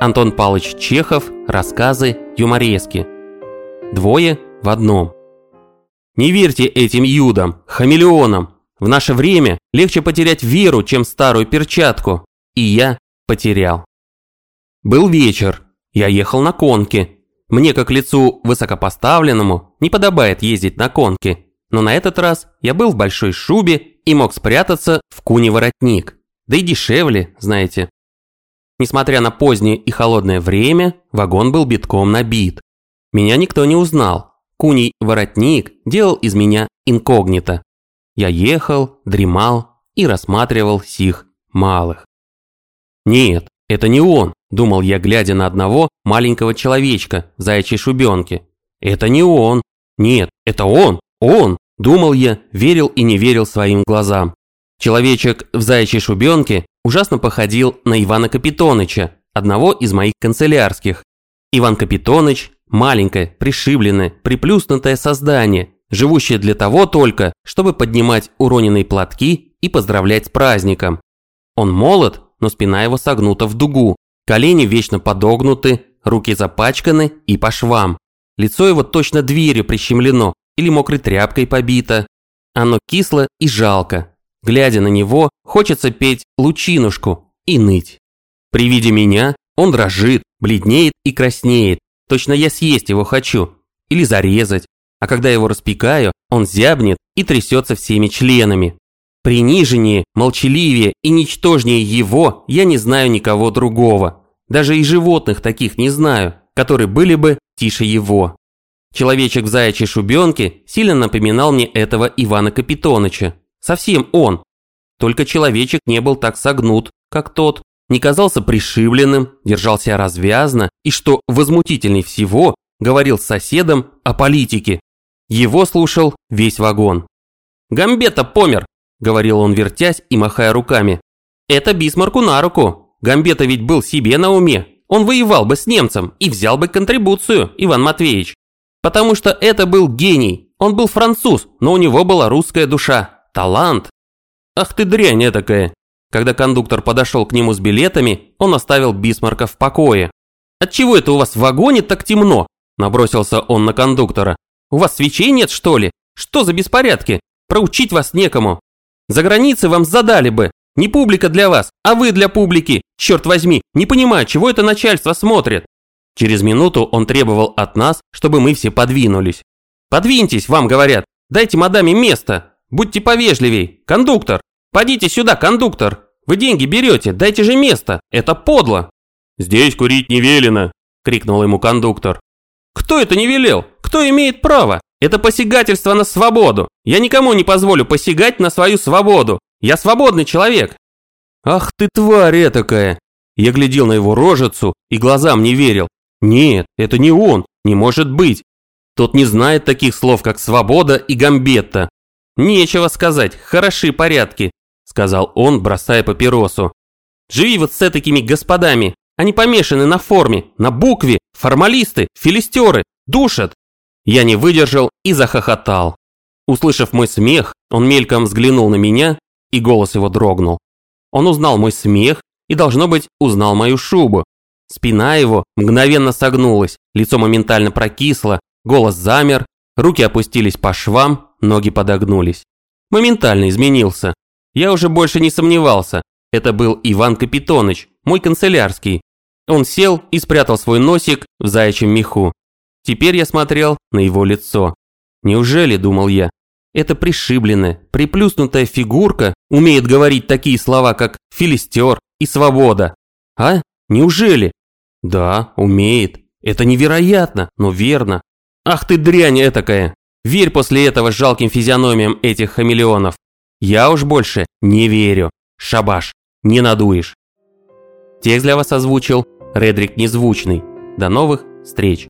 Антон Палыч Чехов, рассказы, юморески. Двое в одном. Не верьте этим юдам, хамелеонам. В наше время легче потерять веру, чем старую перчатку. И я потерял. Был вечер. Я ехал на конке. Мне, как лицу высокопоставленному, не подобает ездить на конке. Но на этот раз я был в большой шубе и мог спрятаться в куне-воротник. Да и дешевле, знаете. Несмотря на позднее и холодное время, вагон был битком набит. Меня никто не узнал. Куний воротник делал из меня инкогнито. Я ехал, дремал и рассматривал сих малых. Нет, это не он, думал я, глядя на одного маленького человечка в заячьей шубенке. Это не он. Нет, это он, он, думал я, верил и не верил своим глазам. Человечек в заячьей шубенке ужасно походил на Ивана Капитоныча, одного из моих канцелярских. Иван Капитоныч – маленькое, пришибленное, приплюснутое создание, живущее для того только, чтобы поднимать уроненные платки и поздравлять с праздником. Он молод, но спина его согнута в дугу, колени вечно подогнуты, руки запачканы и по швам. Лицо его точно дверью прищемлено или мокрой тряпкой побито. Оно кисло и жалко, Глядя на него, хочется петь лучинушку и ныть. При виде меня он дрожит, бледнеет и краснеет. Точно я съесть его хочу. Или зарезать. А когда его распекаю, он зябнет и трясется всеми членами. Приниженнее, молчаливее и ничтожнее его я не знаю никого другого. Даже и животных таких не знаю, которые были бы тише его. Человечек в заячьей шубенке сильно напоминал мне этого Ивана Капитоныча. Совсем он. Только человечек не был так согнут, как тот, не казался пришибленным, держался развязно и, что возмутительней всего, говорил с соседом о политике. Его слушал весь вагон. «Гамбета помер», – говорил он, вертясь и махая руками. «Это Бисмарку на руку. Гамбета ведь был себе на уме. Он воевал бы с немцем и взял бы контрибуцию, Иван Матвеевич. Потому что это был гений. Он был француз, но у него была русская душа. Талант? Ах ты дрянь такая. Когда кондуктор подошел к нему с билетами, он оставил Бисмарка в покое. «Отчего это у вас в вагоне так темно?» – набросился он на кондуктора. «У вас свечей нет, что ли? Что за беспорядки? Проучить вас некому. За границей вам задали бы. Не публика для вас, а вы для публики. Черт возьми, не понимаю, чего это начальство смотрит». Через минуту он требовал от нас, чтобы мы все подвинулись. «Подвиньтесь, вам говорят. Дайте мадаме место. Будьте повежливей! Кондуктор! Подите сюда, кондуктор! Вы деньги берете, дайте же место! Это подло!» «Здесь курить не велено!» – крикнул ему кондуктор. «Кто это не велел? Кто имеет право? Это посягательство на свободу! Я никому не позволю посягать на свою свободу! Я свободный человек!» «Ах ты тварь этакая!» Я глядел на его рожицу и глазам не верил. «Нет, это не он, не может быть!» Тот не знает таких слов, как «свобода» и «гамбетта». «Нечего сказать, хороши порядки», – сказал он, бросая папиросу. «Живи вот с такими господами, они помешаны на форме, на букве, формалисты, филистеры, душат». Я не выдержал и захохотал. Услышав мой смех, он мельком взглянул на меня, и голос его дрогнул. Он узнал мой смех и, должно быть, узнал мою шубу. Спина его мгновенно согнулась, лицо моментально прокисло, голос замер, руки опустились по швам, ноги подогнулись. Моментально изменился. Я уже больше не сомневался. Это был Иван Капитоныч, мой канцелярский. Он сел и спрятал свой носик в заячьем меху. Теперь я смотрел на его лицо. Неужели, думал я, эта пришибленная, приплюснутая фигурка умеет говорить такие слова, как «филистер» и «свобода»? А? Неужели? Да, умеет. Это невероятно, но верно. Ах ты дрянь этакая! Верь после этого жалким физиономиям этих хамелеонов. Я уж больше не верю. Шабаш, не надуешь. Текст для вас озвучил Редрик Незвучный. До новых встреч.